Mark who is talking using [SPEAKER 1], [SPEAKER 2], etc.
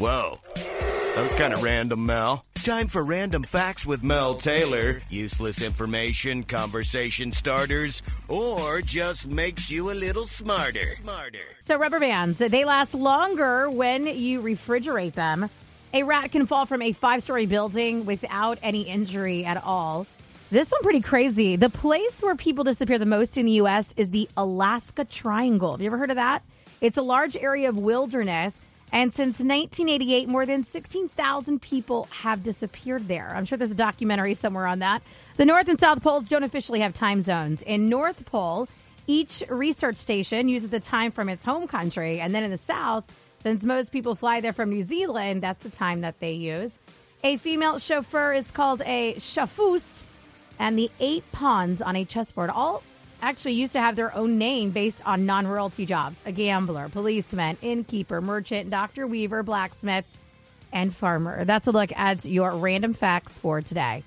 [SPEAKER 1] Whoa. That was kind of random, Mel. Time for random facts with Mel Taylor. Useless information, conversation starters, or just makes you a little smarter. Smarter.
[SPEAKER 2] So rubber bands, they last longer when you refrigerate them. A rat can fall from a five-story building without any injury at all. This one pretty crazy. The place where people disappear the most in the U.S. is the Alaska Triangle. Have you ever heard of that? It's a large area of wilderness, and since 1988, more than 16,000 people have disappeared there. I'm sure there's a documentary somewhere on that. The North and South Poles don't officially have time zones. In North Pole, each research station uses the time from its home country, and then in the South, since most people fly there from New Zealand, that's the time that they use. A female chauffeur is called a chauffeuse and the eight pawns on a chessboard all actually used to have their own name based on non royalty jobs a gambler, policeman, innkeeper, merchant, doctor, weaver, blacksmith, and farmer. That's a look at your random facts for today.